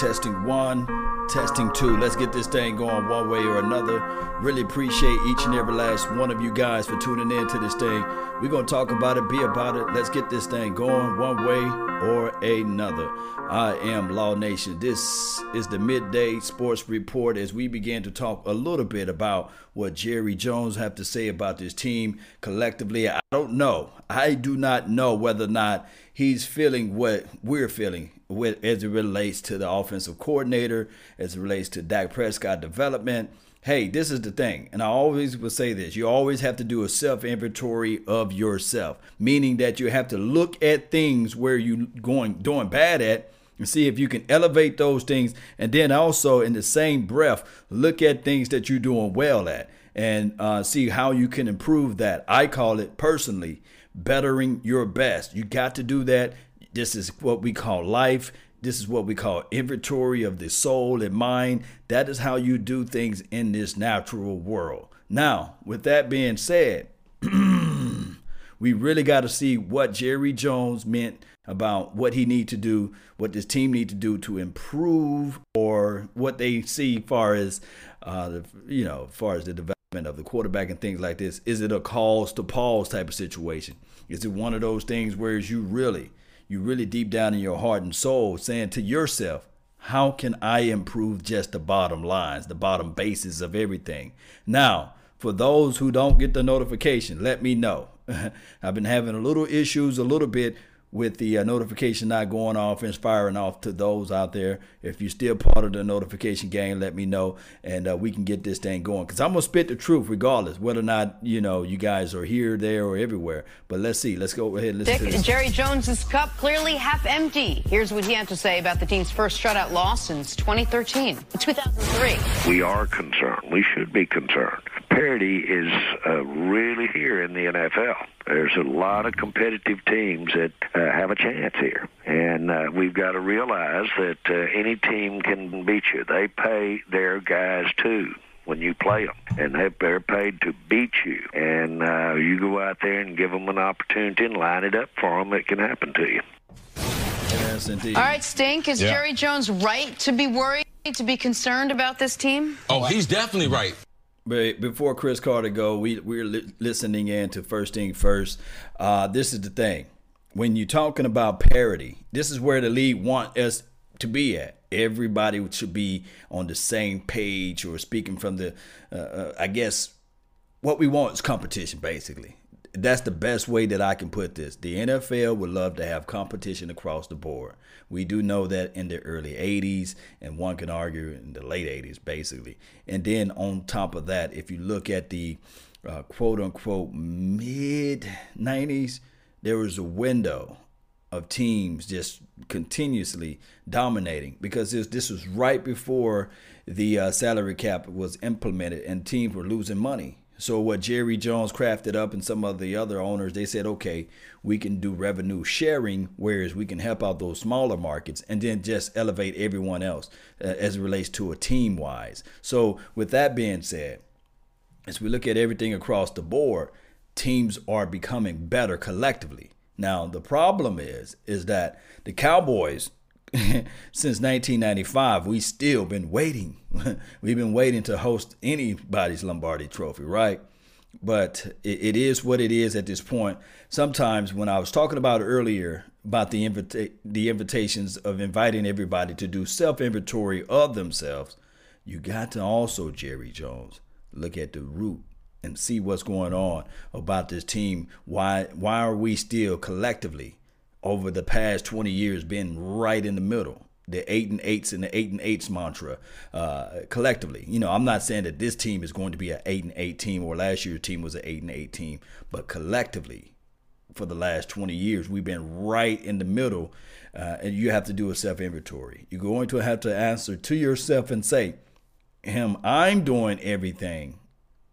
testing one, testing two. Let's get this thing going one way or another. Really appreciate each and every last one of you guys for tuning in to this thing. We're going to talk about it, be about it. Let's get this thing going one way or another. I am Law Nation. This is the midday sports report as we begin to talk a little bit about what Jerry Jones have to say about this team collectively. I don't know. I do not know whether or not he's feeling what we're feeling with, as it relates to the offensive coordinator, as it relates to Dak Prescott development. Hey, this is the thing, and I always will say this: you always have to do a self inventory of yourself, meaning that you have to look at things where you're going doing bad at and see if you can elevate those things. And then also in the same breath look at things that you're doing well at and uh, see how you can improve that. I call it personally bettering your best. You got to do that. This is what we call life. This is what we call inventory of the soul and mind. That is how you do things in this natural world. Now with that being said we really got to see what jerry jones meant about what he need to do, what this team need to do to improve, or what they see far as uh, the, you know, far as the development of the quarterback and things like this. Is it a cause to pause type of situation? Is it one of those things where you really, you really deep down in your heart and soul saying to yourself, how can I improve just the bottom lines, the bottom bases of everything? Now, for those who don't get the notification, let me know. I've been having a little issues a little bit with the uh, notification not going off and firing off to those out there. If you're still part of the notification gang, let me know, and uh, we can get this thing going. Because I'm gonna spit the truth, regardless whether or not you know you guys are here, there, or everywhere. But let's see. Let's go ahead. And listen Dick, Jerry Jones's cup clearly half empty. Here's what he had to say about the team's first shutout loss since 2013, 2003. We are concerned. We should be concerned. Parity is uh, really here in the NFL. There's a lot of competitive teams that uh, have a chance here, and uh, we've got to realize that uh, any team can beat you. They pay their guys too when you play them, and they're paid to beat you. And uh, you go out there and give them an opportunity and line it up for them, it can happen to you. Yes, indeed. All right, Stink, is Yeah. Jerry Jones right to be worried, to be concerned about this team? Oh, he's definitely right. But before Cris Carter go, we we're li- listening in to first thing first. Uh, this is the thing: when you're talking about parity, this is where the league want us to be at. Everybody should be on the same page, or speaking from the, uh, uh, I guess, what we want is competition. Basically, that's the best way that I can put this. The NFL would love to have competition across the board. We do know that in the early 80s, and one can argue in the late 80s, basically. And then on top of that, if you look at the uh, quote unquote mid 90s, there was a window of teams just continuously dominating because this, this was right before the uh, salary cap was implemented and teams were losing money. So what Jerry Jones crafted up and some of the other owners, they said, okay, we can do revenue sharing, whereas we can help out those smaller markets and then just elevate everyone else uh, as it relates to a team wise. So with that being said, as we look at everything across the board, teams are becoming better collectively. Now the problem is is that the Cowboys since 1995 we still been waiting. We've been waiting to host anybody's Lombardi trophy, right? But it, it is what it is at this point. Sometimes when I was talking about earlier about the invita- the invitations of inviting everybody to do self inventory of themselves, you got to also Jerry Jones look at the root and see what's going on about this team. Why why are we still collectively over the past 20 years been right in the middle? The eight and eights and the eight and eights mantra uh, collectively. You know, I'm not saying that this team is going to be an eight and eight team or last year's team was an eight and eight team, but collectively, for the last 20 years, we've been right in the middle, uh, and you have to do a self inventory. You're going to have to answer to yourself and say, "Him, I'm doing everything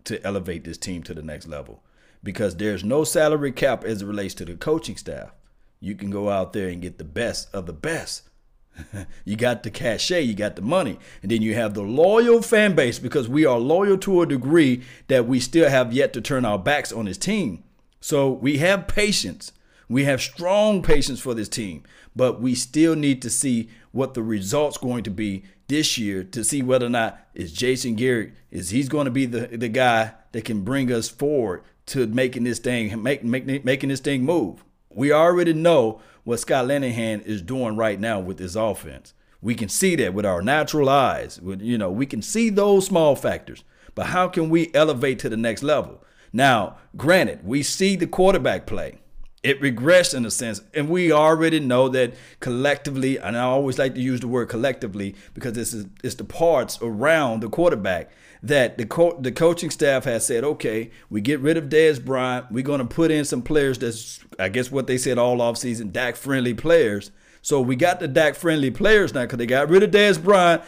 to elevate this team to the next level because there's no salary cap as it relates to the coaching staff. You can go out there and get the best of the best. you got the cachet, you got the money, and then you have the loyal fan base because we are loyal to a degree that we still have yet to turn our backs on this team. So we have patience We have strong patience for this team, but we still need to see what the results going to be this year to see whether or not is Jason Garrett is he's going to be the the guy that can bring us forward to making this thing make, make making this thing move. We already know what Scott Linehan is doing right now with his offense. We can see that with our natural eyes. You know, we can see those small factors. But how can we elevate to the next level? Now, granted, we see the quarterback play. It regressed in a sense, and we already know that collectively, and I always like to use the word collectively because this is it's the parts around the quarterback that the co- the coaching staff has said, okay, we get rid of Dez Bryant, we're going to put in some players that's I guess what they said all offseason, Dak friendly players. So we got the Dak friendly players now because they got rid of Dez Bryant.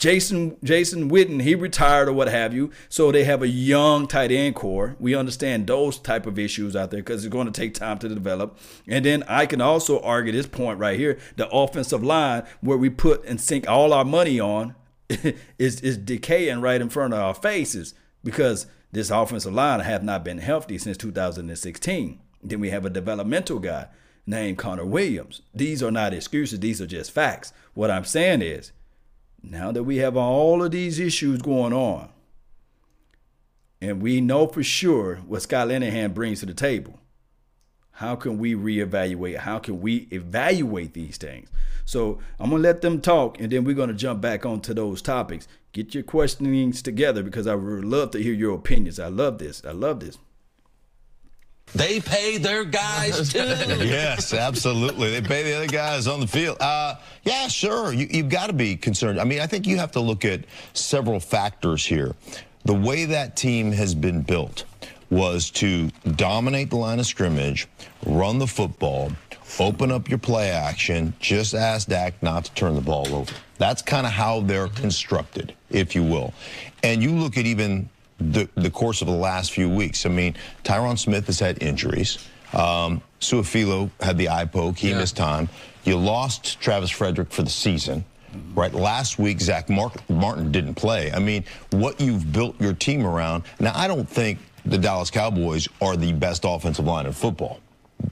Jason Jason Witten, he retired or what have you. So they have a young tight end core. We understand those type of issues out there because it's going to take time to develop. And then I can also argue this point right here: the offensive line, where we put and sink all our money on, is is decaying right in front of our faces because this offensive line have not been healthy since 2016. Then we have a developmental guy named Connor Williams. These are not excuses; these are just facts. What I'm saying is now that we have all of these issues going on, and we know for sure what Scott Linehan brings to the table, how can we reevaluate? How can we evaluate these things? So I'm gonna let them talk, and then we're gonna jump back onto those topics. Get your questionings together because I would love to hear your opinions. I love this. I love this. They pay their guys too. yes, absolutely. They pay the other guys on the field. Uh, yeah, sure. You, you've got to be concerned. I mean, I think you have to look at several factors here. The way that team has been built was to dominate the line of scrimmage, run the football, open up your play action, just ask Dak not to turn the ball over. That's kind of how they're constructed, if you will. And you look at even the, the course of the last few weeks. I mean, Tyron Smith has had injuries. Um, Su'a-Filo had the eye poke. He yeah. missed time. You lost Travis Frederick for the season. Right. Last week, Zack Martin didn't play. I mean, what you've built your team around. Now, I don't think the Dallas Cowboys are the best offensive line in football.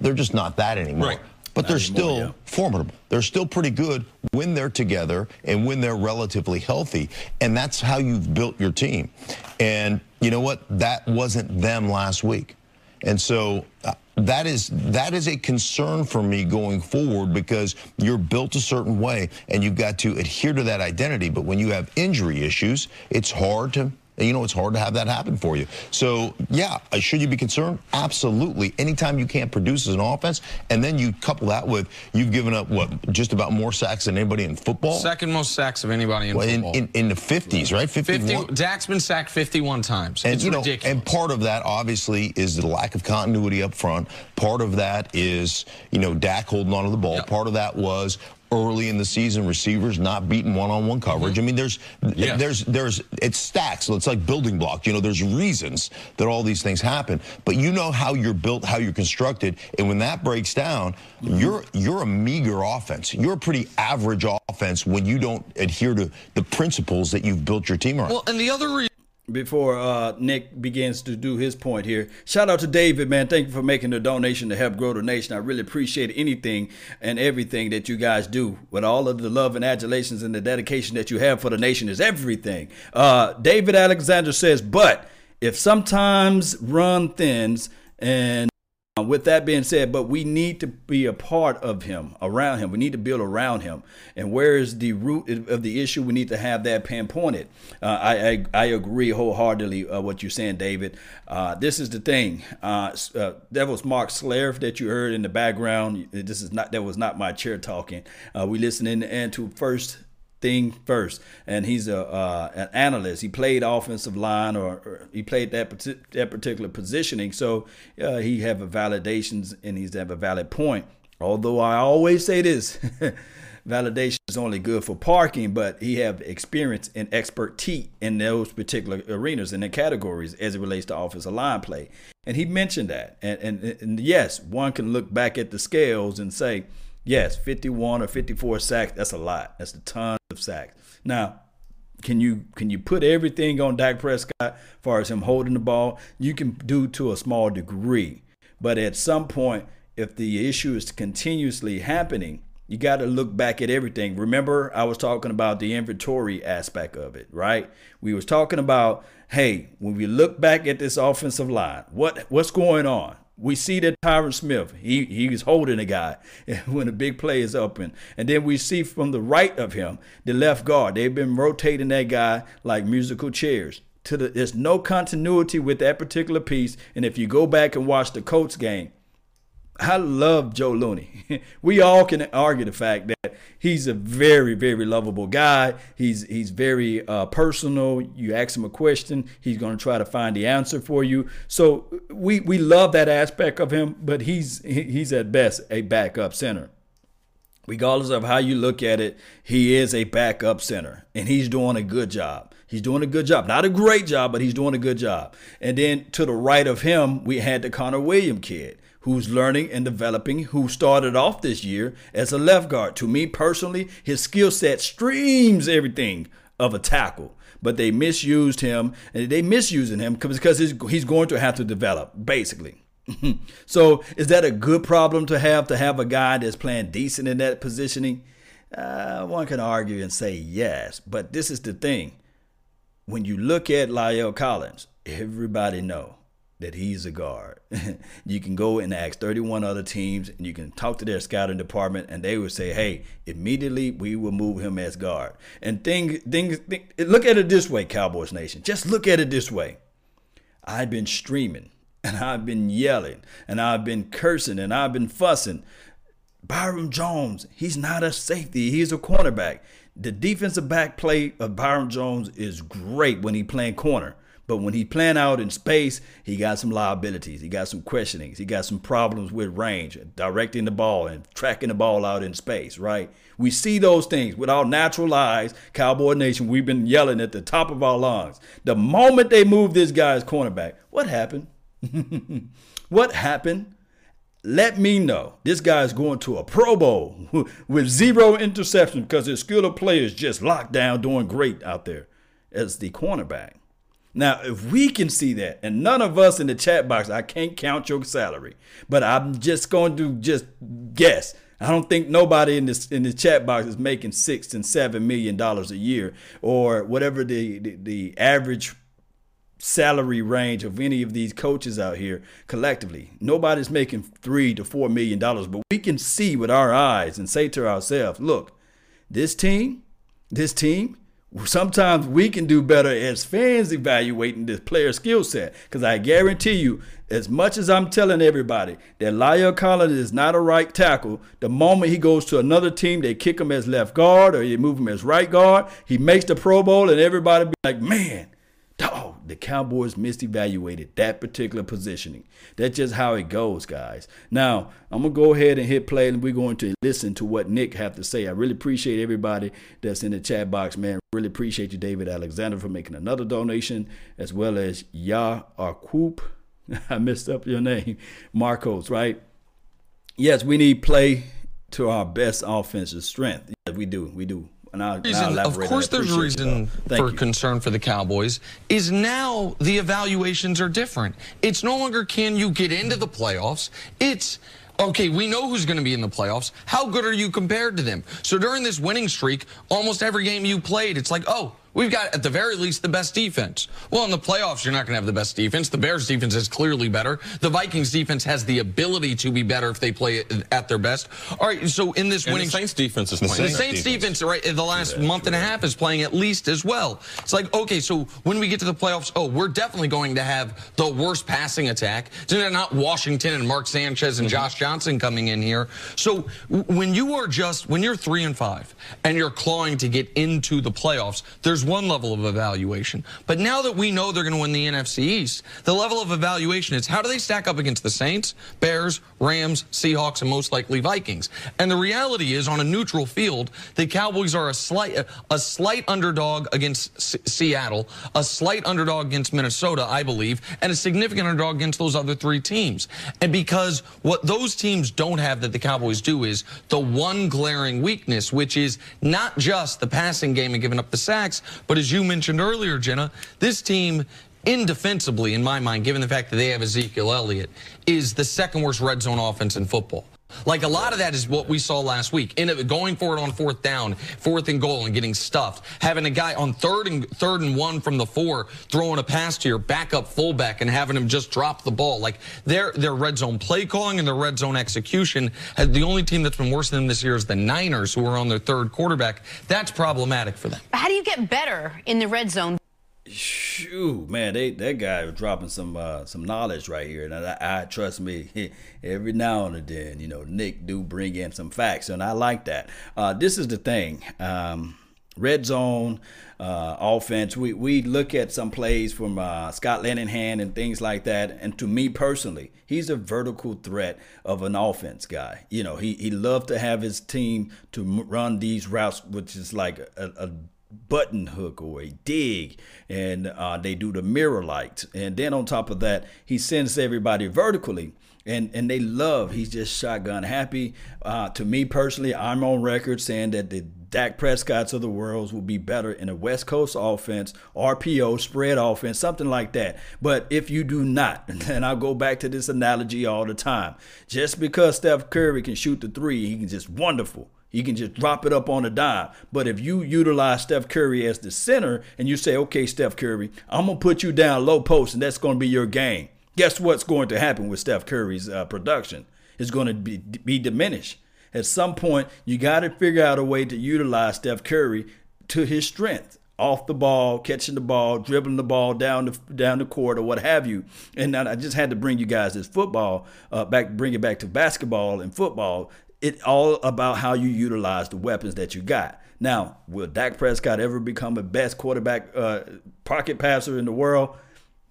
They're just not that anymore. Right. But not they're anymore, still yeah. formidable. They're still pretty good when they're together and when they're relatively healthy. And that's how you've built your team. And you know what? That wasn't them last week. And so uh, that is that is a concern for me going forward because you're built a certain way and you've got to adhere to that identity. But when you have injury issues, it's hard to and you know, it's hard to have that happen for you. So, yeah, uh, should you be concerned? Absolutely. Anytime you can't produce as an offense, and then you couple that with you've given up, what, just about more sacks than anybody in football? Second most sacks of anybody in well, football. In, in, in, the 50s, right? 51? 50, Dak's been sacked 51 times. And, it's you know, ridiculous. And part of that, obviously, is the lack of continuity up front. Part of that is, you know, Dak holding on to the ball. Yep. Part of that was early in the season, receivers not beating one-on-one coverage. Mm-hmm. I mean, there's, yes. there's, there's, it stacks. It's like building blocks. You know, there's reasons that all these things happen, but you know how you're built, how you're constructed, and when that breaks down, mm-hmm. you're, you're a meager offense. You're a pretty average offense when you don't adhere to the principles that you've built your team around. Well, and the other reason before uh, Nick begins to do his point here. Shout out to David, man. Thank you for making the donation to help grow the nation. I really appreciate anything and everything that you guys do. With all of the love and adulations and the dedication that you have for the nation is everything. Uh, David Alexander says, but if sometimes run thins and with that being said, but we need to be a part of him, around him. We need to build around him. And where is the root of the issue? We need to have that pinpointed. Uh, I, I, I agree wholeheartedly uh, what you're saying, David. Uh, this is the thing. Uh, uh, that was Mark Schlereth that you heard in the background. This is not that was not my chair talking. Uh, we listening and to first thing first. And he's a uh, an analyst. He played offensive line or, or he played that that particular positioning. So uh, he have a validations and he's have a valid point. Although I always say this. validation is only good for parking, but he have experience and expertise in those particular arenas and the categories as it relates to offensive line play. And he mentioned that. And, and, and yes, one can look back at the scales and say, yes, 51 or 54 sacks, that's a lot. That's a ton of sacks. Now, can you can you put everything on Dak Prescott as far as him holding the ball? You can do to a small degree. But at some point, if the issue is continuously happening, you got to look back at everything. Remember, I was talking about the inventory aspect of it, right? We was talking about, hey, when we look back at this offensive line, what what's going on? We see that Tyron Smith, he he's holding a guy when a big play is open. And then we see from the right of him, the left guard. They've been rotating that guy like musical chairs. To the, there's no continuity with that particular piece. And if you go back and watch the Colts game, I love Joe Looney. we all can argue the fact that he's a very, very lovable guy. He's he's very uh, personal. You ask him a question, he's going to try to find the answer for you. So we we love that aspect of him, but he's he's at best a backup center. Regardless of how you look at it, he is a backup center, and he's doing a good job. He's doing a good job. Not a great job, but he's doing a good job. And then to the right of him, we had the Connor William kid who's learning and developing, who started off this year as a left guard. To me personally, his skill set streams everything of a tackle, but they misused him and they misusing him because he's going to have to develop, basically. so is that a good problem to have to have a guy that's playing decent in that positioning? Uh, one can argue and say yes, but this is the thing. When you look at La'el Collins, everybody know that he's a guard. you can go and ask 31 other teams and you can talk to their scouting department and they will say, hey, immediately we will move him as guard. And things, things, think, look at it this way, Cowboys Nation. Just look at it this way. I've been streaming and I've been yelling and I've been cursing and I've been fussing. Byron Jones, he's not a safety, he's a cornerback. The defensive back play of Byron Jones is great when he playing corner. But when he playing out in space, he got some liabilities. He got some questionings. He got some problems with range, directing the ball and tracking the ball out in space, right? We see those things with our natural eyes. Cowboy Nation, we've been yelling at the top of our lungs. The moment they move this guy's cornerback, what happened? what happened? Let me know. This guy's going to a Pro Bowl with zero interception because his skill of play is just locked down, doing great out there as the cornerback. Now, if we can see that, and none of us in the chat box, I can't count your salary, but I'm just going to just guess. I don't think nobody in this in the chat box is making six and seven million dollars a year, or whatever the, the, the average salary range of any of these coaches out here collectively. Nobody's making three to four million dollars, but we can see with our eyes and say to ourselves, look, this team, this team sometimes we can do better as fans evaluating this player skill set. Because I guarantee you, as much as I'm telling everybody that La'el Collins is not a right tackle, the moment he goes to another team, they kick him as left guard or they move him as right guard. He makes the Pro Bowl, and everybody be like, man, dog, the Cowboys misevaluated that particular positioning. That's just how it goes, guys. Now, I'm going to go ahead and hit play and we're going to listen to what Nick have to say. I really appreciate everybody that's in the chat box, man. Really appreciate you, David Alexander, for making another donation, as well as Ya Arkoop. I messed up your name. Marcos, right? Yes, we need play to our best offensive strength. Yeah, we do. We do. And I'll, reason, of course, there's a reason for you. concern for the Cowboys. Is now the evaluations are different. It's no longer can you get into the playoffs. It's okay, we know who's going to be in the playoffs. How good are you compared to them? So during this winning streak, almost every game you played, it's like, oh, We've got, at the very least, the best defense. Well, in the playoffs, you're not going to have the best defense. The Bears' defense is clearly better. The Vikings' defense has the ability to be better if they play at their best. All right, so in this and winning... the Saints' defense is playing. The Saints, defense. defense, right, in the last month and a half is playing at least as well. It's like, okay, so when we get to the playoffs, oh, we're definitely going to have the worst passing attack. It's not Washington and Mark Sanchez and mm -hmm. Josh Johnson coming in here. So when you are just, when you're three and five and you're clawing to get into the playoffs, there's one level of evaluation. But now that we know they're going to win the NFC East, the level of evaluation is how do they stack up against the Saints, Bears, Rams, Seahawks, and most likely Vikings. And the reality is, on a neutral field, the Cowboys are a slight a slight underdog against S Seattle, a slight underdog against Minnesota, I believe, and a significant underdog against those other three teams. And because what those teams don't have that the Cowboys do is the one glaring weakness, which is not just the passing game and giving up the sacks, but as you mentioned earlier, Jenna, this team indefensibly, in my mind, given the fact that they have Ezekiel Elliott, is the second worst red zone offense in football. Like a lot of that is what we saw last week. In going for it on fourth down, fourth and goal, and getting stuffed. Having a guy on third and third and one from the four throwing a pass to your backup fullback and having him just drop the ball. Like their their red zone play calling and their red zone execution. Uh, the only team that's been worse than them this year is the Niners, who are on their third quarterback. That's problematic for them. How do you get better in the red zone? Shoot, man, they that guy was dropping some uh, some knowledge right here, and I, I trust me. Every now and then, you know, Nick do bring in some facts, and I like that. Uh, this is the thing. Um, red zone uh, offense. We we look at some plays from uh, Scott Linehan and things like that. And to me personally, he's a vertical threat of an offense guy. You know, he he loved to have his team to run these routes, which is like a, a button hook or a dig and uh, they do the mirror lights and then on top of that he sends everybody vertically and and they love he's just shotgun happy uh, to me personally i'm on record saying that the Dak Prescott's of the world will be better in a West Coast offense, RPO, spread offense, something like that. But if you do not, and I'll go back to this analogy all the time, just because Steph Curry can shoot the three, he can just wonderful. He can just drop it up on a dime. But if you utilize Steph Curry as the center and you say, okay, Steph Curry, I'm going to put you down low post and that's going to be your game. Guess what's going to happen with Steph Curry's uh, production? It's going to be, be diminished. At some point, you got to figure out a way to utilize Steph Curry to his strength off the ball, catching the ball, dribbling the ball down the down the court or what have you. And I just had to bring you guys this football uh, back, bring it back to basketball and football it's all about how you utilize the weapons that you got. Now, will Dak Prescott ever become the best quarterback uh, pocket passer in the world?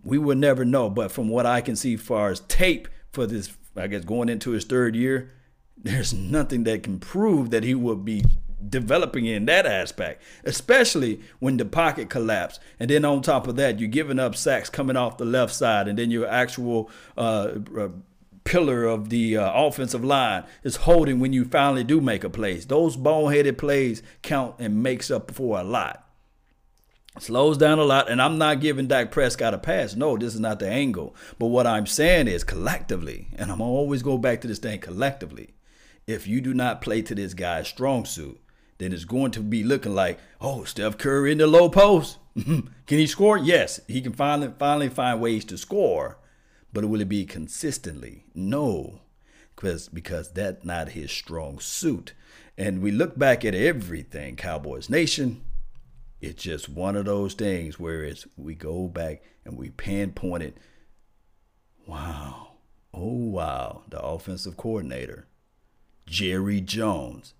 We will never know. But from what I can see, far as tape for this, I guess going into his third year, there's nothing that can prove that he will be developing in that aspect, especially when the pocket collapse. And then on top of that, you're giving up sacks coming off the left side, and then your actual uh, uh pillar of the uh, offensive line is holding when you finally do make a play. Those boneheaded plays count and makes up for a lot. Slows down a lot, and I'm not giving Dak Prescott a pass. No, this is not the angle. But what I'm saying is collectively, and I'm always go back to this thing collectively. If you do not play to this guy's strong suit, then it's going to be looking like, oh, Steph Curry in the low post. can he score? Yes, he can finally finally find ways to score but will it be consistently? No, because because that's not his strong suit. And we look back at everything, Cowboys Nation. It's just one of those things where it's we go back and we pinpoint it. Wow. Oh wow. The offensive coordinator, Jerry Jones,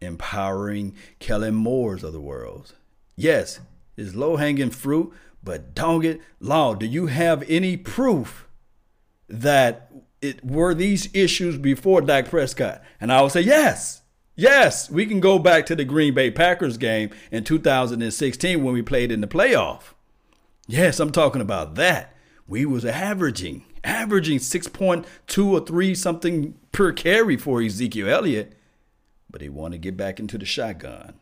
empowering Kellen Moore's of the world. Yes, it's low hanging fruit, but don't get law. Do you have any proof that it were these issues before Dak Prescott? And I would say yes. Yes, we can go back to the Green Bay Packers game in 2016 when we played in the playoff. Yes, I'm talking about that. We was averaging averaging 6.2 or 3 something per carry for Ezekiel Elliott, but he want to get back into the shotgun.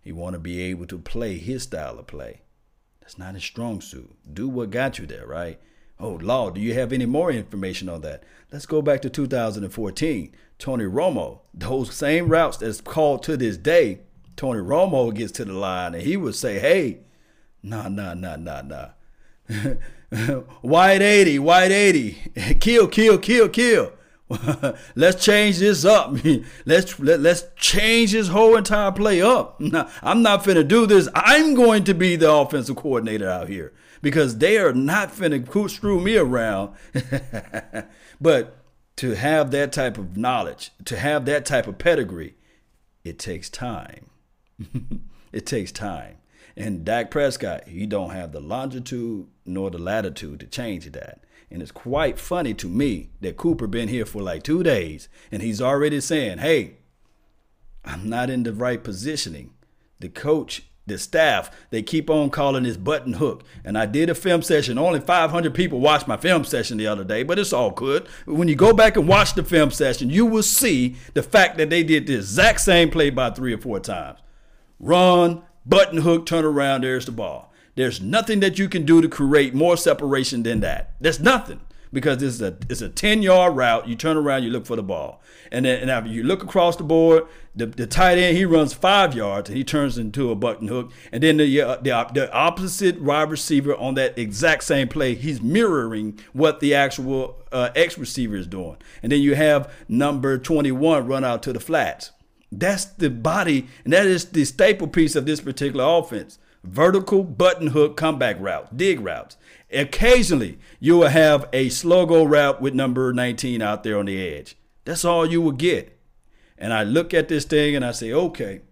He want to be able to play his style of play. That's not his strong suit. Do what got you there, right? Oh, Law, do you have any more information on that? Let's go back to 2014. Tony Romo, those same routes that's called to this day, Tony Romo gets to the line and he would say, hey, nah, nah, nah, nah, nah. white 80, white 80, kill, kill, kill, kill. let's change this up. let's let, let's change this whole entire play up. Now, I'm not finna do this. I'm going to be the offensive coordinator out here because they are not finna screw me around. but to have that type of knowledge, to have that type of pedigree, it takes time. it takes time. And Dak Prescott, he don't have the longitude nor the latitude to change that. And it's quite funny to me that Cooper been here for like two days and he's already saying, hey, I'm not in the right positioning. The coach the staff, they keep on calling this button hook. And I did a film session. Only 500 people watched my film session the other day, but it's all good. When you go back and watch the film session, you will see the fact that they did the exact same play by three or four times. Run, button hook, turn around, there's the ball. There's nothing that you can do to create more separation than that. There's nothing because this is a it's a 10 yard route. You turn around, you look for the ball. And then and after you look across the board, the, the tight end he runs five yards and he turns into a button hook. And then the, uh, the the opposite wide receiver on that exact same play, he's mirroring what the actual uh, X receiver is doing. And then you have number 21 run out to the flats. That's the body, and that is the staple piece of this particular offense. Vertical button hook comeback routes, dig routes. Occasionally, you will have a slow go route with number 19 out there on the edge. That's all you will get. And I look at this thing and I say, okay,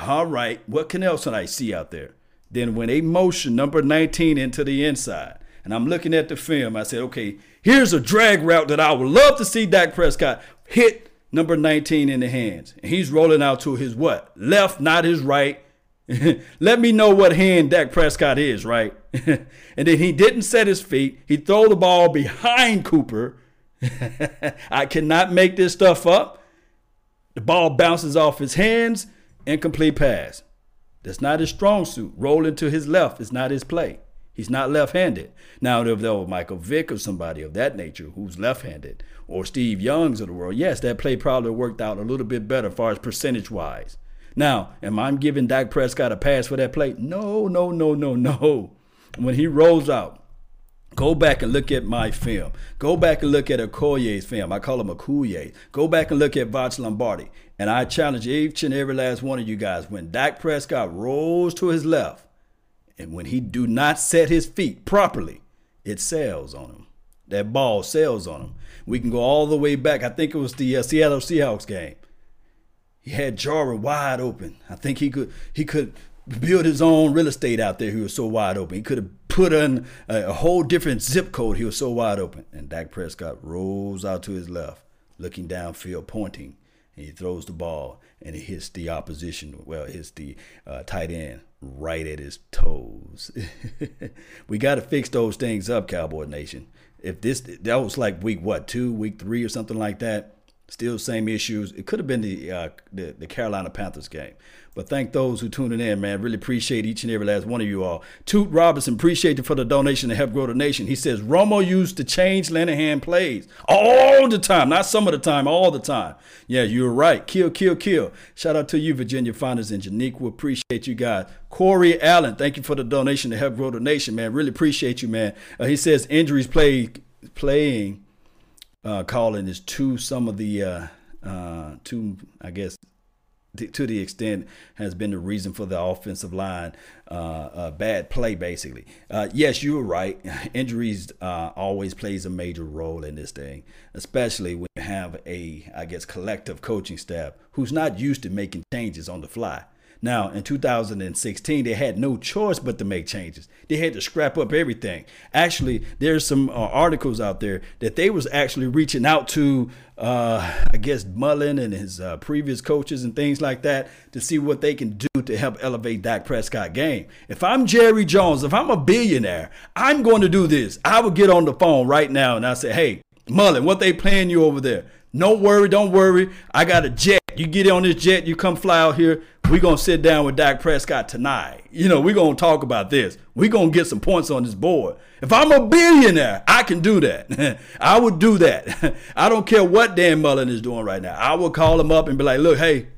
all right, what can else can I see out there? Then when they motion number 19 into the inside, and I'm looking at the film, I said, okay, here's a drag route that I would love to see Dak Prescott hit number 19 in the hands. And he's rolling out to his what? Left, not his right. Let me know what hand Dak Prescott is, right? and then he didn't set his feet. He throw the ball behind Cooper. I cannot make this stuff up. The ball bounces off his hands, incomplete pass. That's not his strong suit. Rolling to his left is not his play. He's not left-handed. Now, if there was Michael Vick or somebody of that nature who's left-handed, or Steve Young's of the world, yes, that play probably worked out a little bit better as far as percentage-wise. Now, am I giving Dak Prescott a pass for that play? No, no, no, no, no. When he rolls out, Go back and look at my film. Go back and look at Okoye's film. I call him Okoye. Go back and look at Voch Lombardi. And I challenge each and every last one of you guys. When Dak Prescott rolls to his left, and when he do not set his feet properly, it sails on him. That ball sails on him. We can go all the way back. I think it was the uh, Seattle Seahawks game. He had Jarwin wide open. I think he could he could build his own real estate out there. He was so wide open. He could have put in a, a whole different zip code. He was so wide open. And Dak Prescott rolls out to his left, looking downfield, pointing, and he throws the ball and it hits the opposition. Well, it hits the uh, tight end right at his toes. we got to fix those things up, Cowboy Nation. If this that was like week what two, week three, or something like that, still same issues. It could have been the, uh, the the Carolina Panthers game. But thank those who tuning in, man. Really appreciate each and every last one of you all. Toot Robinson, appreciate you for the donation to help grow the nation. He says Romo used to change Linehan plays all the time, not some of the time, all the time. Yeah, you're right. Kill, kill, kill. Shout out to you, Virginia Founders and Janiqua. Appreciate you guys. Corey Allen, thank you for the donation to help grow the nation, man. Really appreciate you, man. Uh, he says injuries play playing uh, calling is to some of the uh, uh, to I guess to the extent has been the reason for the offensive line uh, uh, bad play basically. Uh, yes you were right. Injuries always plays a major role in this thing especially when you have a i guess collective coaching staff who's not used to making changes on the fly now, in 2016, they had no choice but to make changes. They had to scrap up everything. Actually, there's some uh, articles out there that they was actually reaching out to, uh, I guess, Mullen and his uh, previous coaches and things like that to see what they can do to help elevate Dak Prescott game. If I'm Jerry Jones, if I'm a billionaire, I'm going to do this. I would get on the phone right now and I say, hey, Mullen, what they playing you over there? No worry, don't worry. I got a jet. You get on this jet, you come fly out here. We're going to sit down with Dak Prescott tonight. You know, we're going to talk about this. We're going to get some points on this board. If I'm a billionaire, I can do that. I would do that. I don't care what Dan Mullen is doing right now. I will call him up and be like, look, hey,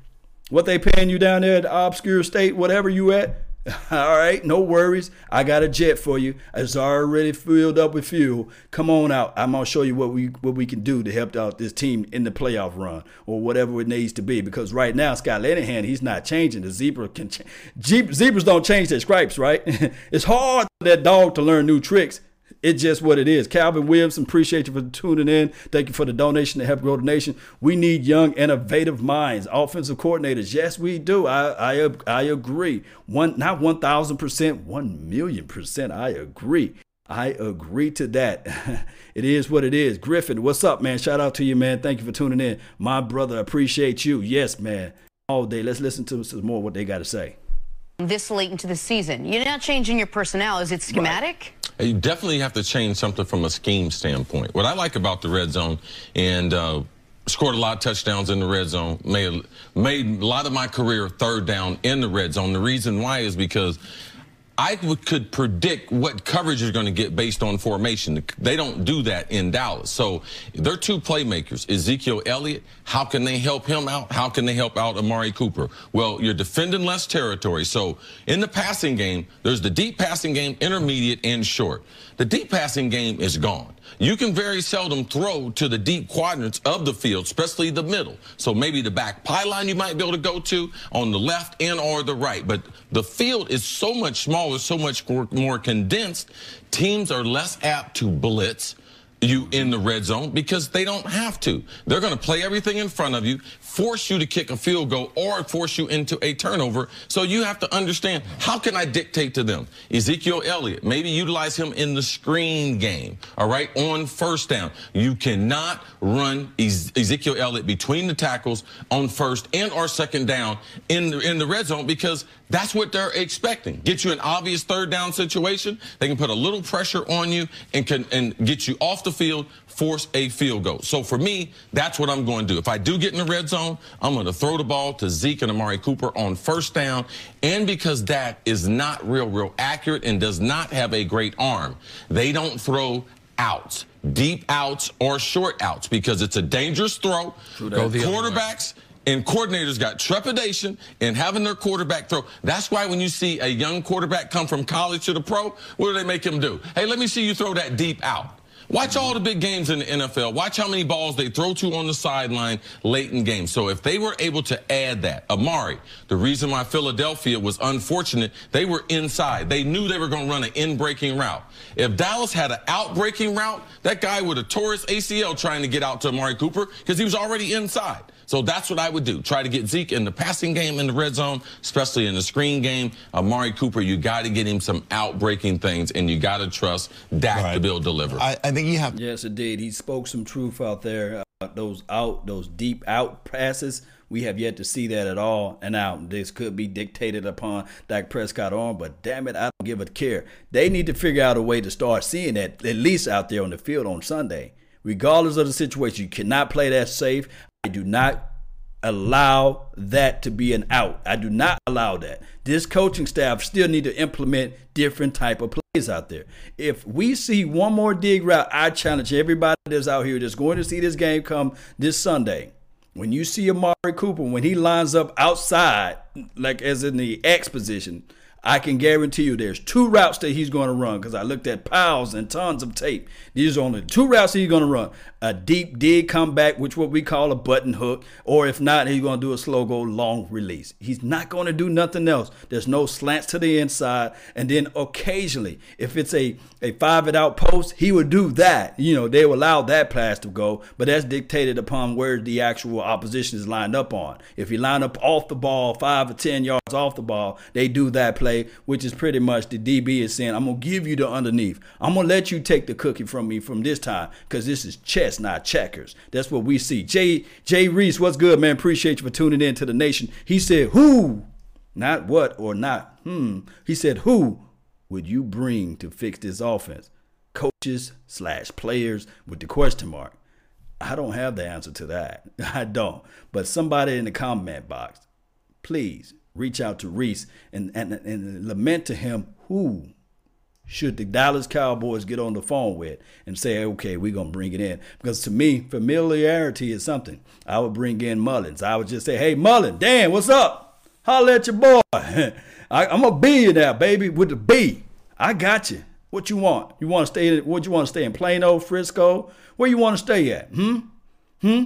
what they paying you down there at the obscure state, whatever you at, All right, no worries. I got a jet for you. It's already filled up with fuel. Come on out. I'm gonna show you what we what we can do to help out this team in the playoff run or whatever it needs to be. Because right now, Scott Linehan, he's not changing. The zebra can zebras don't change their stripes, right? it's hard for that dog to learn new tricks it's just what it is. Calvin Williamson, appreciate you for tuning in. Thank you for the donation to help grow the nation. We need young, innovative minds, offensive coordinators. Yes, we do. I I, I agree. One not one thousand percent, one million percent. I agree. I agree to that. it is what it is. Griffin, what's up, man? Shout out to you, man. Thank you for tuning in. My brother, appreciate you. Yes, man. All day. Let's listen to some more what they got to say. This late into the season, you're not changing your personnel. Is it schematic? Right. You definitely have to change something from a scheme standpoint. What I like about the red zone and uh, scored a lot of touchdowns in the red zone, made made a lot of my career third down in the red zone. The reason why is because I could predict what coverage you're going to get based on formation. They don't do that in Dallas. So they're two playmakers. Ezekiel Elliott, how can they help him out? How can they help out Amari Cooper? Well, you're defending less territory. So in the passing game, there's the deep passing game, intermediate, and short. The deep passing game is gone. You can very seldom throw to the deep quadrants of the field, especially the middle. So maybe the back pylon you might be able to go to on the left and or the right. But the field is so much smaller, so much more condensed. Teams are less apt to blitz you in the red zone because they don't have to. They're going to play everything in front of you, force you to kick a field goal or force you into a turnover. So you have to understand how can I dictate to them? Ezekiel Elliott, maybe utilize him in the screen game. All right, on first down. You cannot run Ezekiel Elliott between the tackles on first and or second down in the, in the red zone because that's what they're expecting. Get you an obvious third down situation. They can put a little pressure on you and can and get you off the field, force a field goal. So for me, that's what I'm going to do. If I do get in the red zone, I'm going to throw the ball to Zeke and Amari Cooper on first down. And because that is not real, real accurate and does not have a great arm, they don't throw outs, deep outs or short outs because it's a dangerous throw. Quarterbacks and coordinators got trepidation in having their quarterback throw. That's why when you see a young quarterback come from college to the pro, what do they make him do? Hey, let me see you throw that deep out. Watch all the big games in the NFL. Watch how many balls they throw to on the sideline late in games. So if they were able to add that, Amari, the reason why Philadelphia was unfortunate, they were inside. They knew they were going to run an in-breaking route. If Dallas had an out-breaking route, that guy would have tore his ACL trying to get out to Amari Cooper because he was already inside. So that's what I would do. Try to get Zeke in the passing game in the red zone, especially in the screen game. Amari Cooper, you got to get him some outbreaking things, and you got to trust Dak right. to be able to deliver. I, I, think you have. Yes, indeed. He spoke some truth out there. Uh, those out, those deep out passes. We have yet to see that at all. And now this could be dictated upon Dak Prescott on, but damn it, I don't give a care. They need to figure out a way to start seeing that at least out there on the field on Sunday regardless of the situation. You cannot play that safe. I do not allow that to be an out. I do not allow that. This coaching staff still need to implement different type of plays out there. If we see one more dig route, I challenge everybody that's out here that's going to see this game come this Sunday. When you see Amari Cooper, when he lines up outside, like as in the X position, I can guarantee you there's two routes that he's going to run because I looked at piles and tons of tape. These are only two routes he's going to run. A deep dig comeback, which what we call a button hook, or if not, he's going to do a slow go long release. He's not going to do nothing else. There's no slants to the inside. And then occasionally, if it's a, a five it out post, he would do that. You know, they will allow that pass to go, but that's dictated upon where the actual opposition is lined up on. If you line up off the ball, five or 10 yards off the ball, they do that play play, which is pretty much the DB is saying, I'm going to give you the underneath. I'm going to let you take the cookie from me from this time because this is chess, not checkers. That's what we see. Jay, Jay Reese, what's good, man? Appreciate you for tuning in to the nation. He said, Who, not what or not, hmm. He said, Who would you bring to fix this offense? Coaches slash players with the question mark. I don't have the answer to that. I don't. But somebody in the comment box, please reach out to Reese and, and, and lament to him who should the Dallas Cowboys get on the phone with and say, okay, we're going to bring it in. Because to me, familiarity is something. I would bring in Mullins. I would just say, hey, Mullen, Dan, what's up? Holla at your boy. I, am a billionaire, baby, with the B. I got you. What you want? You want to stay? In? What you want to stay in Plano, Frisco? Where you want to stay at? Hmm. Hmm.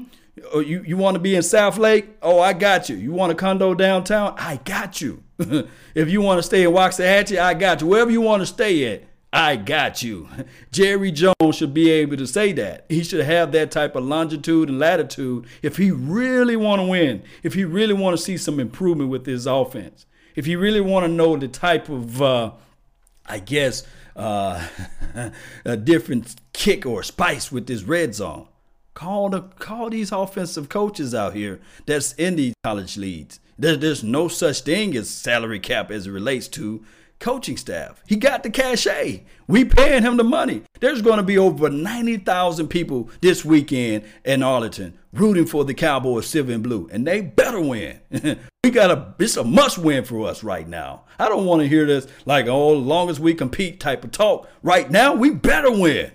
Oh, you, you want to be in Southlake? Oh, I got you. You want a condo downtown? I got you. if you want to stay in Waxahachie, I got you. Wherever you want to stay at, I got you. Jerry Jones should be able to say that. He should have that type of longitude and latitude if he really want to win, if he really want to see some improvement with his offense, if he really want to know the type of, uh, I guess, uh, a different kick or spice with this red zone. Call the call these offensive coaches out here that's in these college leagues There, there's no such thing as salary cap as it relates to coaching staff. He got the cachet. We paying him the money. There's going to be over 90,000 people this weekend in Arlington rooting for the Cowboys silver and blue, and they better win. we got a it's a must win for us right now. I don't want to hear this like oh, long as we compete type of talk. Right now, we better win.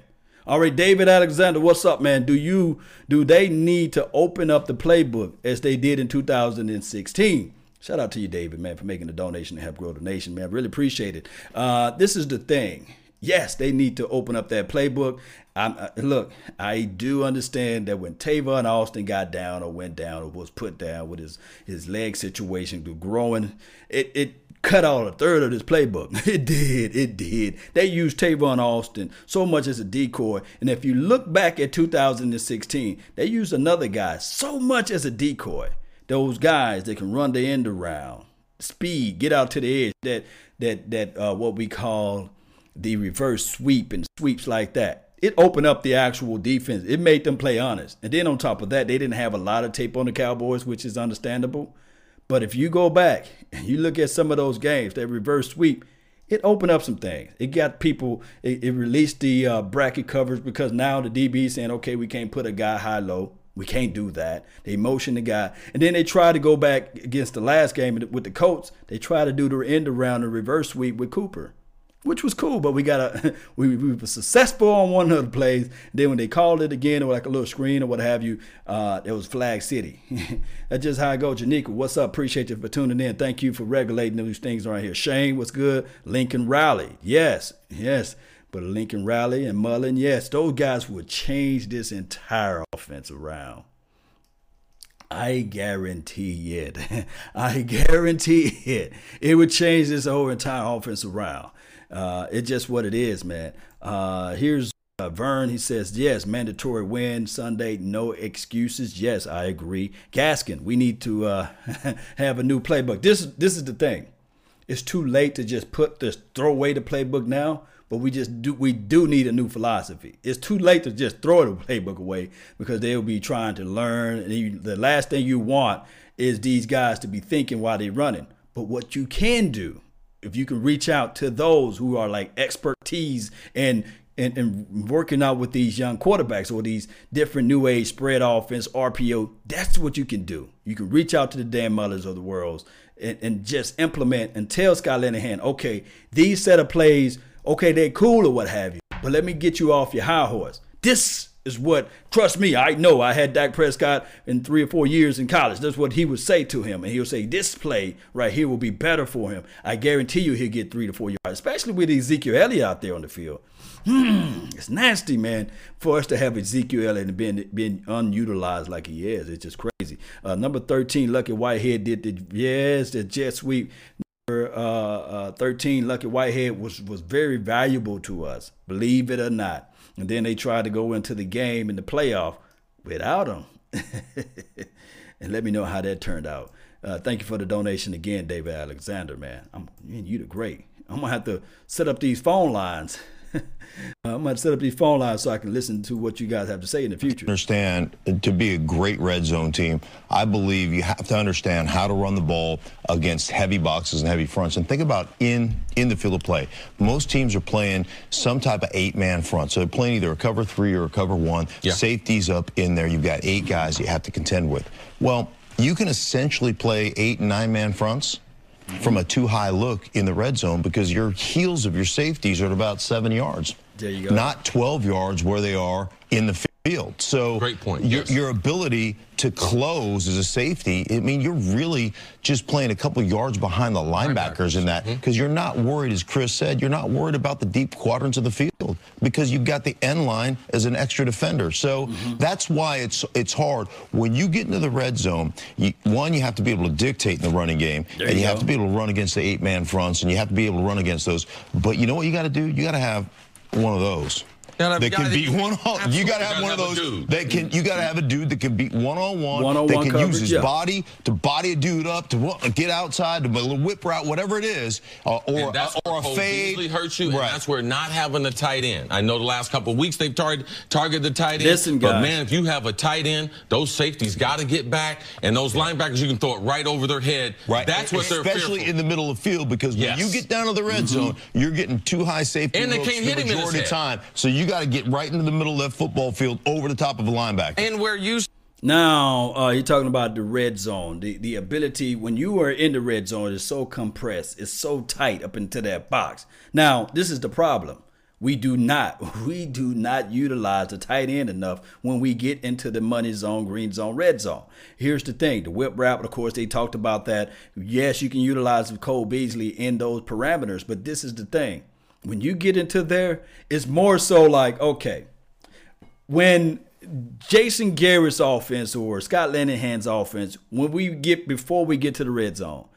All right, David Alexander, what's up, man? Do you do they need to open up the playbook as they did in 2016? Shout out to you, David, man, for making the donation to help grow the nation, man. Really appreciate it. Uh, this is the thing. Yes, they need to open up that playbook. Uh, look, I do understand that when Tavon Austin got down or went down or was put down with his his leg situation growing, it it cut out a third of this playbook. It did, it did. They used Tavon Austin so much as a decoy, and if you look back at 2016, they used another guy so much as a decoy those guys that can run the end around, speed, get out to the edge, that that that uh, what we call the reverse sweep and sweeps like that. It opened up the actual defense. It made them play honest. And then on top of that, they didn't have a lot of tape on the Cowboys, which is understandable. But if you go back and you look at some of those games, that reverse sweep, it opened up some things. It got people, it, it released the uh, bracket covers because now the DB saying, okay, we can't put a guy high low. We can't do that. They motion the guy. And then they try to go back against the last game with the Colts. They try to do the end around the reverse sweep with Cooper, which was cool, but we got a we, we were successful on one of the plays. Then when they called it again, or like a little screen or what have you, uh, it was Flag City. That's just how I go. Janika, what's up? Appreciate you for tuning in. Thank you for regulating these things around here. Shane, what's good? Lincoln Riley. Yes, yes. But Lincoln Riley and Mullen, yes, those guys would change this entire offense around. I guarantee it. I guarantee it. It would change this whole entire offense around. Uh, it's just what it is, man. Uh, here's uh, Vern. He says, yes, mandatory win Sunday, no excuses. Yes, I agree. Gaskin, we need to uh, have a new playbook. This, this is the thing. It's too late to just put this, throw away the playbook now but we just do we do need a new philosophy. It's too late to just throw the playbook away because they'll be trying to learn. And you, the last thing you want is these guys to be thinking while they're running. But what you can do, if you can reach out to those who are like expertise and and, and, working out with these young quarterbacks or these different new age spread offense, RPO, that's what you can do. You can reach out to the Dan Mullens of the world and, and just implement and tell Scott Linehan, okay, these set of plays Okay, they're cool or what have you, but let me get you off your high horse. This is what, trust me, I know I had Dak Prescott in three or four years in college. That's what he would say to him. And he'll say, This play right here will be better for him. I guarantee you he'll get three to four yards, especially with Ezekiel Elliott out there on the field. Hmm, it's nasty, man, for us to have Ezekiel Elliott being, being unutilized like he is. It's just crazy. Uh, number 13, Lucky Whitehead did the, yes, the jet sweep Number uh, uh, 13 Lucky Whitehead was was very valuable to us, believe it or not. And then they tried to go into the game in the playoff without him. and let me know how that turned out. Uh, thank you for the donation again, David Alexander, man. I'm, man, you the great. I'm gonna have to set up these phone lines. Uh, I'm going to set up these phone lines so I can listen to what you guys have to say in the future. Understand uh, to be a great red zone team, I believe you have to understand how to run the ball against heavy boxes and heavy fronts. And think about in in the field of play. Most teams are playing some type of eight man front, so they're playing either a cover three or a cover one. Yeah. Safeties up in there. You've got eight guys you have to contend with. Well, you can essentially play eight and nine man fronts from a too high look in the red zone because your heels of your safeties are at about seven yards. There you go. Not 12 yards where they are in the field. So great point. Your, yes. your ability to close as a safety, I mean, you're really just playing a couple yards behind the linebackers, linebackers. in that because mm-hmm. you're not worried, as Chris said, you're not worried about the deep quadrants of the field because you've got the end line as an extra defender. So mm-hmm. that's why it's it's hard when you get into the red zone. You, one, you have to be able to dictate in the running game, there and you, you have to be able to run against the eight-man fronts, and you have to be able to run against those. But you know what you got to do? You got to have one of those that can beat one on. You got to have one of those that can. You got to have a dude that can beat one on one. That can use his yeah. body to body a dude up to get outside to a little whip route, whatever it is, uh, or uh, or a fade. Really hurt you, right. and that's where not having a tight end. I know the last couple of weeks they've targeted targeted the tight end. Listen, guys. But man, if you have a tight end, those safeties got to get back, and those linebackers you can throw it right over their head. Right. That's what Especially they're especially in the middle of the field because yes. when you get down to the red mm-hmm. zone, you're getting too high safety and they can't hit the majority of time. So you got to get right into the middle of that football field over the top of a linebacker. And where you now uh, you're talking about the red zone. The the ability when you are in the red zone is so compressed, it's so tight up into that box. Now this is the problem. We do not we do not utilize the tight end enough when we get into the money zone, green zone, red zone. Here's the thing: the whip wrap. Of course, they talked about that. Yes, you can utilize Cole Beasley in those parameters, but this is the thing: when you get into there, it's more so like okay, when Jason Garrett's offense or Scott Linehan's offense, when we get before we get to the red zone,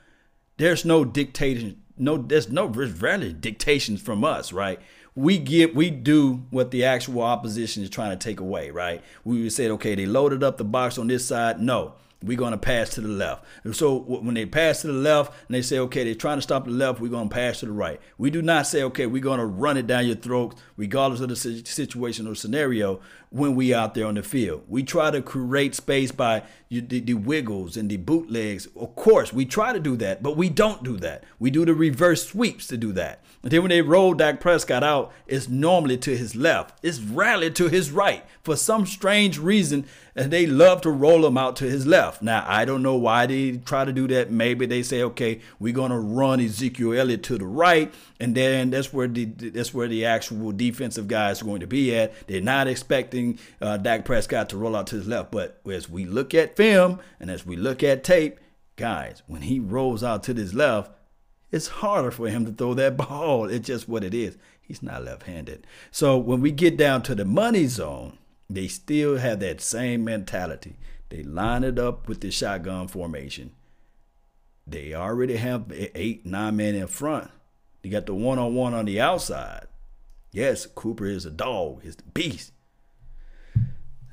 there's no dictation. No, there's no rarely dictations from us, right? we get we do what the actual opposition is trying to take away, right? We said, okay, they loaded up the box on this side. No, we're going to pass to the left. And so when they pass to the left and they say, okay, they're trying to stop the left, we're going to pass to the right. We do not say, okay, we're going to run it down your throat, regardless of the situation or scenario, when we out there on the field. We try to create space by the, the wiggles and the bootlegs. Of course, we try to do that, but we don't do that. We do the reverse sweeps to do that. And then when they roll Dak Prescott out, it's normally to his left. It's rarely to his right. For some strange reason, and they love to roll him out to his left. Now, I don't know why they try to do that. Maybe they say, okay, we're gonna run Ezekiel Elliott to the right, and then that's where the that's where the actual defensive guys are going to be at. They're not expecting uh, Dak Prescott to roll out to his left, but as we look at film and as we look at tape, guys, when he rolls out to his left it's harder for him to throw that ball. It's just what it is. He's not left handed. So when we get down to the money zone, they still have that same mentality. They line it up with the shotgun formation. They already have eight, nine men in front. They got the one on one on the outside. Yes, Cooper is a dog, he's the beast.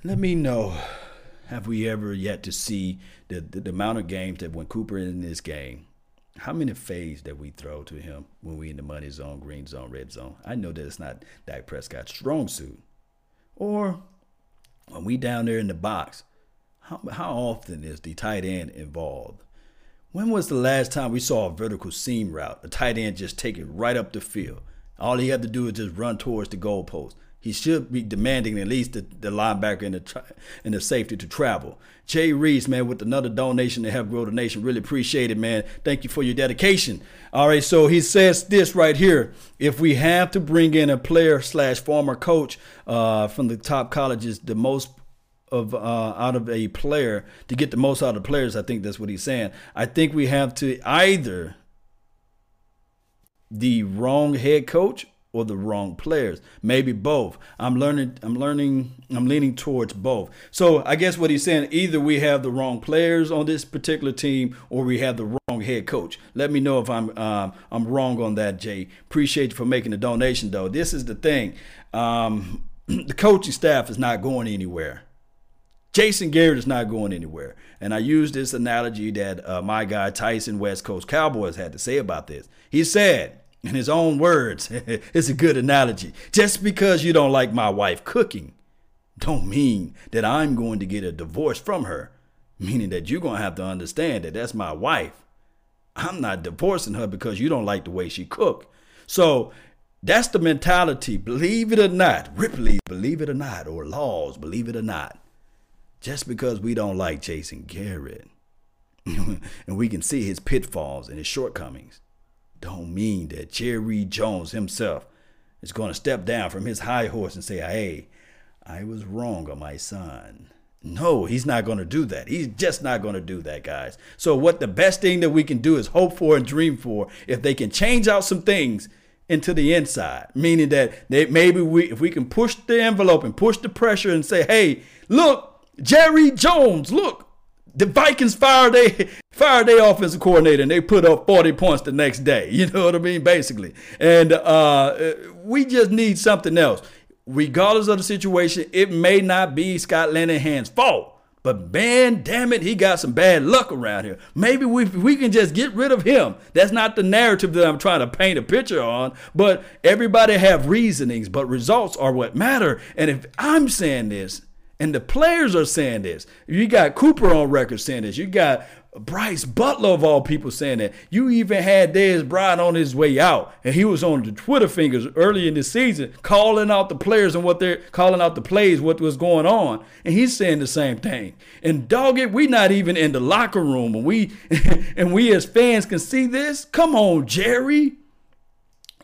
Let me know have we ever yet to see the, the, the amount of games that when Cooper is in this game, how many fades that we throw to him when we in the money zone, green zone, red zone? I know that it's not Dak Prescott's strong suit. Or when we down there in the box, how, how often is the tight end involved? When was the last time we saw a vertical seam route? A tight end just take it right up the field. All he had to do is just run towards the goalpost. He should be demanding at least the, the linebacker and the, and the safety to travel. Jay Reese, man, with another donation to help grow the nation. Really appreciate it, man. Thank you for your dedication. All right, so he says this right here. If we have to bring in a player slash former coach uh, from the top colleges, the most of uh, out of a player to get the most out of players, I think that's what he's saying. I think we have to either the wrong head coach or the wrong players. Maybe both. I'm learning I'm learning I'm leaning towards both. So I guess what he's saying either we have the wrong players on this particular team or we have the wrong head coach. Let me know if I'm um, I'm wrong on that, Jay. Appreciate you for making the donation though. This is the thing. Um, the coaching staff is not going anywhere. Jason Garrett is not going anywhere. And I use this analogy that uh, my guy Tyson West Coast Cowboys had to say about this. He said, in his own words, it's a good analogy. Just because you don't like my wife cooking, don't mean that I'm going to get a divorce from her. Meaning that you're going to have to understand that that's my wife. I'm not divorcing her because you don't like the way she cook. So that's the mentality. Believe it or not, Ripley, believe it or not, or Laws, believe it or not. Just because we don't like Jason Garrett and we can see his pitfalls and his shortcomings don't mean that Jerry Jones himself is going to step down from his high horse and say, hey, I was wrong on my son. No, he's not going to do that. He's just not going to do that, guys. So, what the best thing that we can do is hope for and dream for if they can change out some things into the inside, meaning that they, maybe we, if we can push the envelope and push the pressure and say, hey, look, Jerry Jones, look, the Vikings fired their fired their offensive coordinator and they put up 40 points the next day. You know what I mean? Basically. And uh, we just need something else. regardless of the situation, it may not be Scott Linehan's fault. But man, damn it, he got some bad luck around here. Maybe we we can just get rid of him. That's not the narrative that I'm trying to paint a picture on. But everybody have reasonings, but results are what matter. And if I'm saying this, and the players are saying this, you got Cooper on record saying this, you got Brice Butler of all people saying that. You even had Dez Bryant on his way out, and he was on the Twitter fingers early in the season, calling out the players and what they're calling out the plays, what was going on, and he's saying the same thing. And dog it, we not even in the locker room, and we and we as fans can see this. Come on, Jerry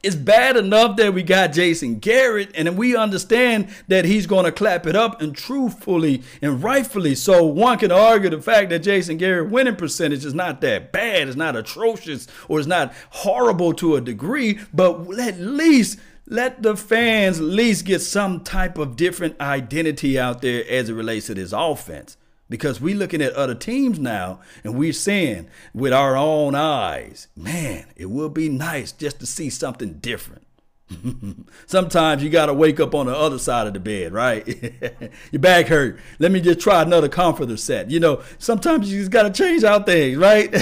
it's bad enough that we got Jason Garrett, and we understand that he's going to clap it up and truthfully and rightfully. So one can argue the fact that Jason Garrett winning percentage is not that bad, it's not atrocious, or it's not horrible to a degree, but at least let the fans at least get some type of different identity out there as it relates to this offense because we're looking at other teams now and we're seeing with our own eyes, man, it would be nice just to see something different. Sometimes you got to wake up on the other side of the bed, right? Your back hurt. Let me just try another comforter set. You know, sometimes you just got to change out things, right?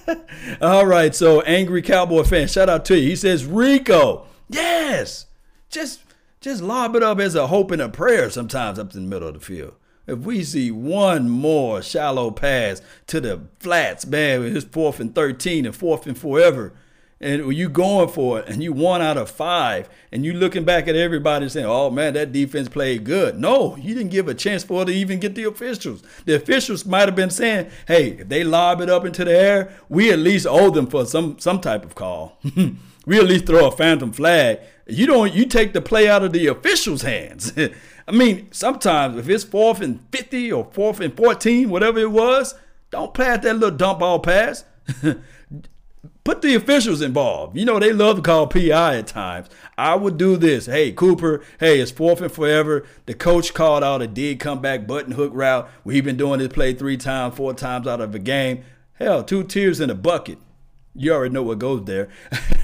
All right. So, angry cowboy fan, shout out to you. He says, Rico, yes, just just lob it up as a hope and a prayer sometimes up in the middle of the field. If we see one more shallow pass to the flats, man, it's fourth and 13 and fourth and forever, and you going for it and you one out of five, and you looking back at everybody saying, oh man, that defense played good. No, you didn't give a chance for it to even get the officials. The officials might have been saying, hey, if they lob it up into the air, we at least owe them for some some type of call. we at least throw a phantom flag. You don't you take the play out of the officials' hands. I mean, sometimes if it's fourth and 50 or fourth and 14, whatever it was, don't pass that little dump ball pass. Put the officials involved. You know, they love to call PI at times. I would do this. Hey, Cooper, hey, it's fourth and forever. The coach called out a dig comeback button hook route. We've been doing this play three times, four times out of a game. Hell, two tears in a bucket you already know what goes there.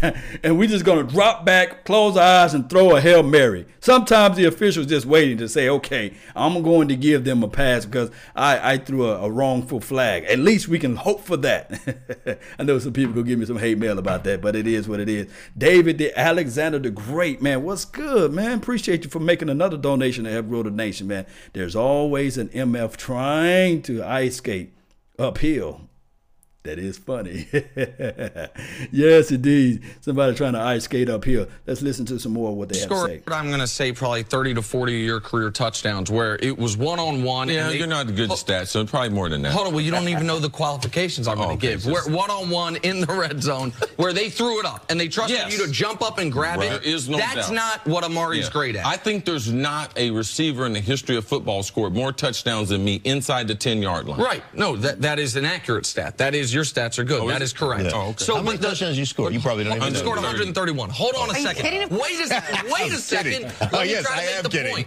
and we're just going to drop back, close our eyes, and throw a Hail Mary. Sometimes the official's just waiting to say, okay, I'm going to give them a pass because I, I threw a, a wrongful flag. At least we can hope for that. I know some people will give me some hate mail about that, but it is what it is. David the Alexander the Great, man, what's good, man? Appreciate you for making another donation to help grow the nation, man. There's always an MF trying to ice skate uphill that is funny. yes, indeed. Somebody trying to ice skate up here. Let's listen to some more of what they Scored, have to say. I'm going to say probably 30 to 40 of your career touchdowns where it was one on one. Yeah, they, you're not good at stats, so probably more than that. Hold on, well, you don't even know the qualifications I'm going to oh, okay, give. Where one on one in the red zone where they threw it up and they trusted yes. you to jump up and grab right. it. There is no That's doubt. not what Amari's yeah. great at. I think there's not a receiver in the history of football scored more touchdowns than me inside the 10 yard line. Right. No, that, that is an accurate stat. That is, your stats are good. Oh, that is correct. Yeah. Oh, okay. So How many touchdowns you scored? You probably don't even know. scored 131. Hold on a second. Wait a second. Wait a second. Let oh, yes, I am kidding.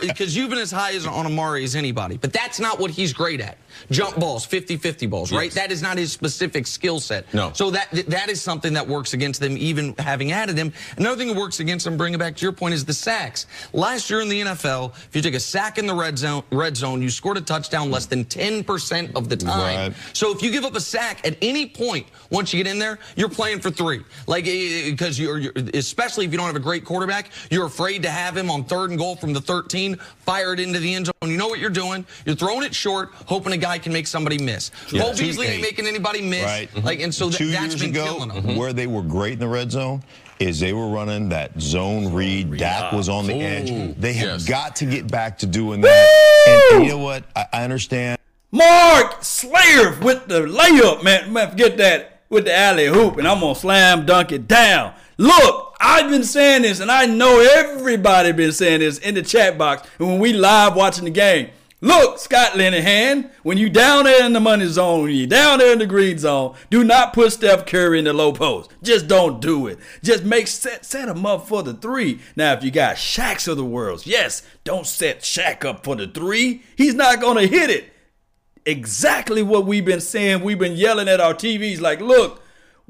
Because you've been as high as on Amari as anybody. But that's not what he's great at. Jump balls, 50-50 balls, right? That is not his specific skill set. No. So that that is something that works against them, even having added him. Another thing that works against them, bring it back to your point, is the sacks. Last year in the NFL, if you took a sack in the red zone, red zone, you scored a touchdown less than 10% of the time. Right. So if you give up a sack at any point, once you get in there, you're playing for three. Like, because you're, you're, especially if you don't have a great quarterback, you're afraid to have him on third and goal from the 13, fire it into the end zone. You know what you're doing. You're throwing it short, hoping a guy can make somebody miss. Yeah. Cole Beasley ain't making anybody miss. Right. Mm-hmm. Like, and so Two that's years been ago, killing them. Where they were great in the red zone is they were running that zone read. Dak was on the Ooh, edge. They have yes. got to get back to doing that. And, and, you know what? I, I understand. Mark Slayer with the layup, man. Man, forget that with the alley hoop, and I'm gonna slam dunk it down. Look, I've been saying this, and I know everybody been saying this in the chat box. And when we live watching the game, look, Scott Linehan, when you down there in the money zone, you down there in the green zone, do not put Steph Curry in the low post. Just don't do it. Just make set set him up for the three. Now, if you got Shaqs of the world, yes, don't set Shaq up for the three. He's not gonna hit it. Exactly what we've been saying. We've been yelling at our TVs like, look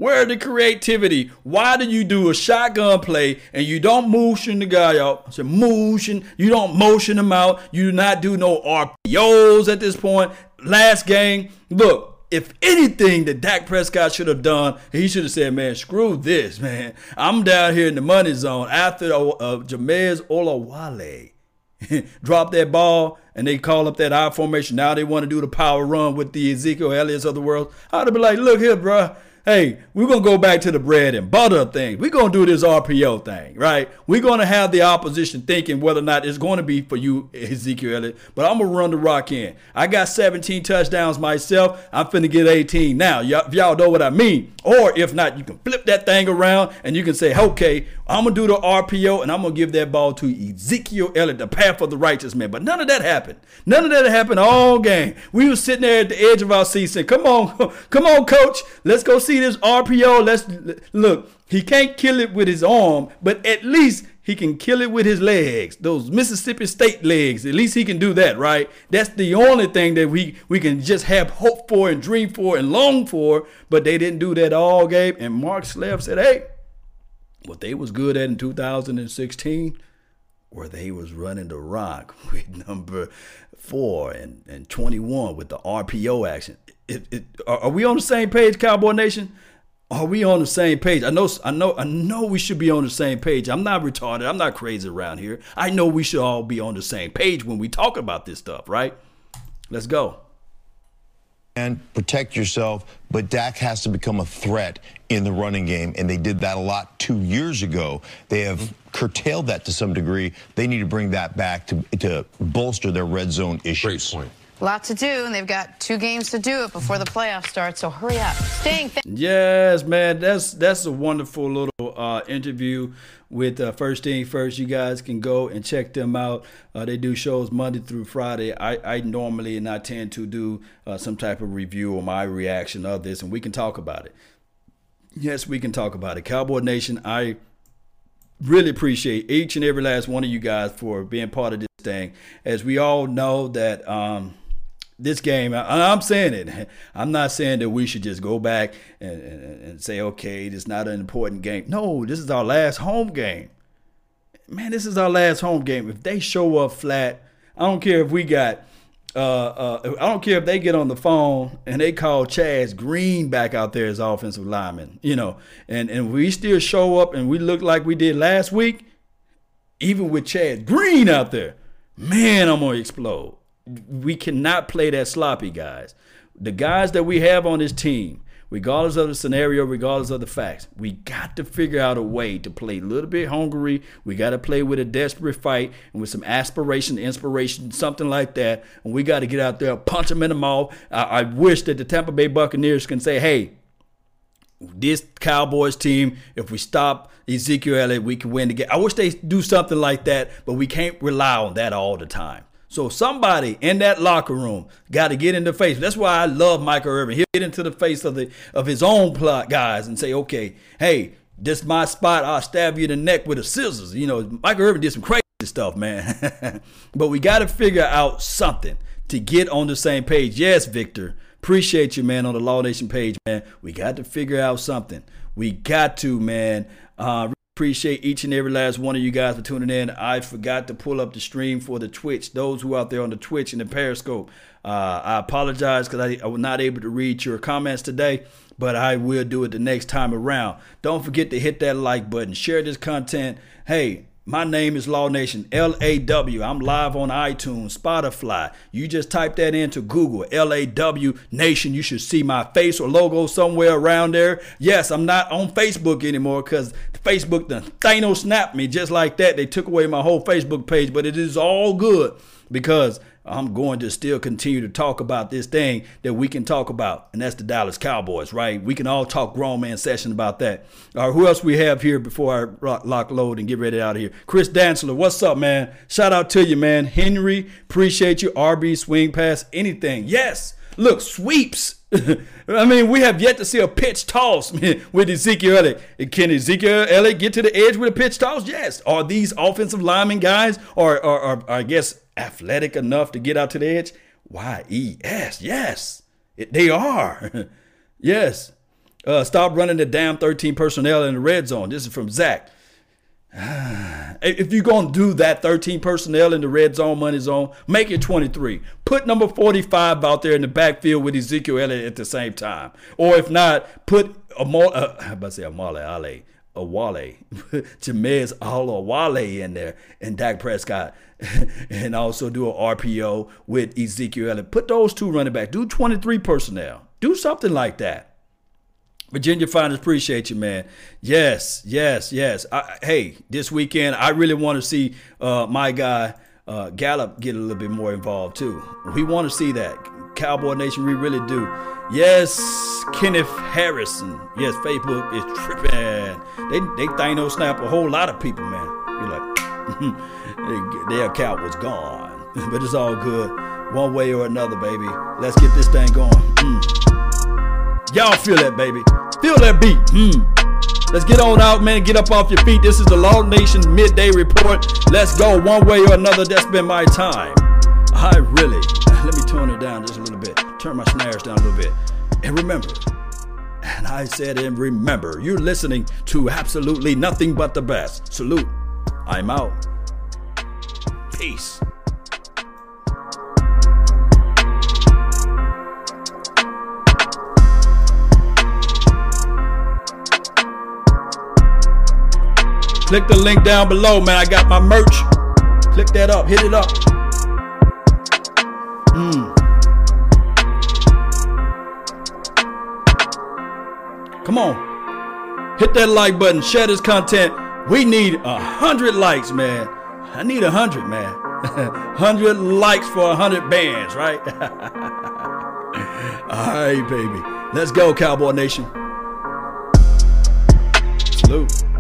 Where the creativity? Why do you do a shotgun play and you don't motion the guy out? I said motion. You don't motion him out. You do not do no RPOs at this point. Last game, look, if anything that Dak Prescott should have done, he should have said, man, screw this, man. I'm down here in the money zone after uh, Jamize Olawale dropped that ball and they call up that I formation. Now they want to do the power run with the Ezekiel Elliott's of the world. I'd have been like, look here, bro hey, we're going to go back to the bread and butter thing. We're going to do this RPO thing, right? We're going to have the opposition thinking whether or not it's going to be for you, Ezekiel Elliott, but I'm going to run the rock in. I got 17 touchdowns myself. I'm finna get 18 now. Y'all, y'all know what I mean. Or if not, you can flip that thing around and you can say, okay, I'm going to do the RPO and I'm going to give that ball to Ezekiel Elliott, the path of the righteous man. But none of that happened. None of that happened all game. We were sitting there at the edge of our seat saying, come on, come on, coach. Let's go see this RPO. Let's look. He can't kill it with his arm, but at least he can kill it with his legs. Those Mississippi State legs. At least he can do that, right? That's the only thing that we we can just have hope for and dream for and long for. But they didn't do that all game. And Mark Schleff said, "Hey, what they was good at in 2016." where they was running the rock with number four and, and 21 with the RPO action. It, it, are we on the same page, Cowboy Nation? Are we on the same page? I know, I know, I know we should be on the same page. I'm not retarded. I'm not crazy around here. I know we should all be on the same page when we talk about this stuff, right? Let's go. And protect yourself, but Dak has to become a threat in the running game, and they did that a lot two years ago. They have curtailed that to some degree. They need to bring that back to to bolster their red zone issues. Great point. Lot to do, and they've got two games to do it before the playoffs start. So hurry up. Staying. yes, man, that's that's a wonderful little uh, interview with uh, First Thing First. You guys can go and check them out. Uh, they do shows Monday through Friday. I, I normally and I tend to do uh, some type of review or my reaction of this, and we can talk about it. Yes, we can talk about it. Cowboy Nation, I really appreciate each and every last one of you guys for being part of this thing. As we all know that. Um, this game, I, am saying it. I'm not saying that we should just go back and, and, and say, okay, this is not an important game. No, this is our last home game. Man, this is our last home game. If they show up flat, I don't care if we got. Uh, uh, I don't care if they get on the phone and they call Chaz Green back out there as offensive lineman, you know, and, and we still show up and we look like we did last week, even with Chaz Green out there, man, I'm gonna explode we cannot play that sloppy, guys. The guys that we have on this team, regardless of the scenario, regardless of the facts, we got to figure out a way to play a little bit hungry. We got to play with a desperate fight and with some aspiration, inspiration, something like that. And we got to get out there, punch them in the mouth. I, I wish that the Tampa Bay Buccaneers can say, hey, this Cowboys team, if we stop Ezekiel Elliott, we can win the game. I wish they do something like that, but we can't rely on that all the time. So somebody in that locker room got to get in the face. That's why I love Michael Irvin. He'll get into the face of the of his own plot guys and say, okay, hey, this my spot. I'll stab you in the neck with the scissors. You know, Michael Irvin did some crazy stuff, man. but we got to figure out something to get on the same page. Yes, Victor. Appreciate you, man, on the Law Nation page, man. We got to figure out something. We got to, man. Uh, Appreciate each and every last one of you guys for tuning in. I forgot to pull up the stream for the Twitch. Those who out there on the Twitch and the Periscope, uh, I apologize because I, I was not able to read your comments today, but I will do it the next time around. Don't forget to hit that like button, share this content. Hey, my name is Law Nation, L A W. I'm live on iTunes, Spotify. You just type that into Google, L A W Nation. You should see my face or logo somewhere around there. Yes, I'm not on Facebook anymore because Facebook, the Thanos snapped me just like that. They took away my whole Facebook page, but it is all good because I'm going to still continue to talk about this thing that we can talk about, and that's the Dallas Cowboys, right? We can all talk grown man session about that. All right, who else we have here before I lock load and get ready out of here? Chris Dantzler, what's up, man? Shout out to you, man. Henry, appreciate you. RB swing pass, anything. Yes. Look, sweeps. I mean, we have yet to see a pitch toss with Ezekiel Elliott. Can Ezekiel Elliott get to the edge with a pitch toss? Yes. Are these offensive lineman guys, or, or, or I guess, athletic enough to get out to the edge? Y E S. Yes, it, they are. yes. Uh, stop running the damn 13 personnel in the red zone. This is from Zach. If you're going to do that 13 personnel in the red zone, money zone, make it 23. Put number 45 out there in the backfield with Ezekiel Elliott at the same time. Or if not, put a uh, I'm about to say Amale Ale, a Wale, Jamez Wale in there, and Dak Prescott, and also do an RPO with Ezekiel Elliott. Put those two running back. Do 23 personnel. Do something like that. Virginia Finers, appreciate you, man. Yes, yes, yes. I, hey, this weekend, I really want to see uh, my guy uh, Gallup get a little bit more involved too. We want to see that. Cowboy Nation, we really do. Yes, Kenneth Harrison. Yes, Facebook is tripping. They they Thanos snap a whole lot of people, man. You're like, their account was gone, but it's all good. One way or another, baby. Let's get this thing going. Mm. Y'all feel that, baby. Feel that beat. Hmm. Let's get on out, man. Get up off your feet. This is the Law Nation Midday Report. Let's go one way or another. That's been my time. I really, let me tone it down just a little bit. Turn my snares down a little bit. And remember, and I said, and remember, you're listening to absolutely nothing but the best. Salute. I'm out. Peace. Click the link down below, man. I got my merch. Click that up, hit it up. Mm. Come on. Hit that like button, share this content. We need a hundred likes, man. I need a hundred, man. hundred likes for a hundred bands, right? All right, baby. Let's go, Cowboy Nation. Salute.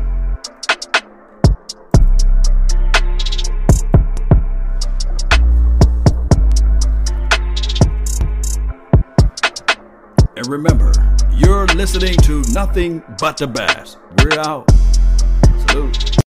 And remember, you're listening to nothing but the best. We're out. Salute.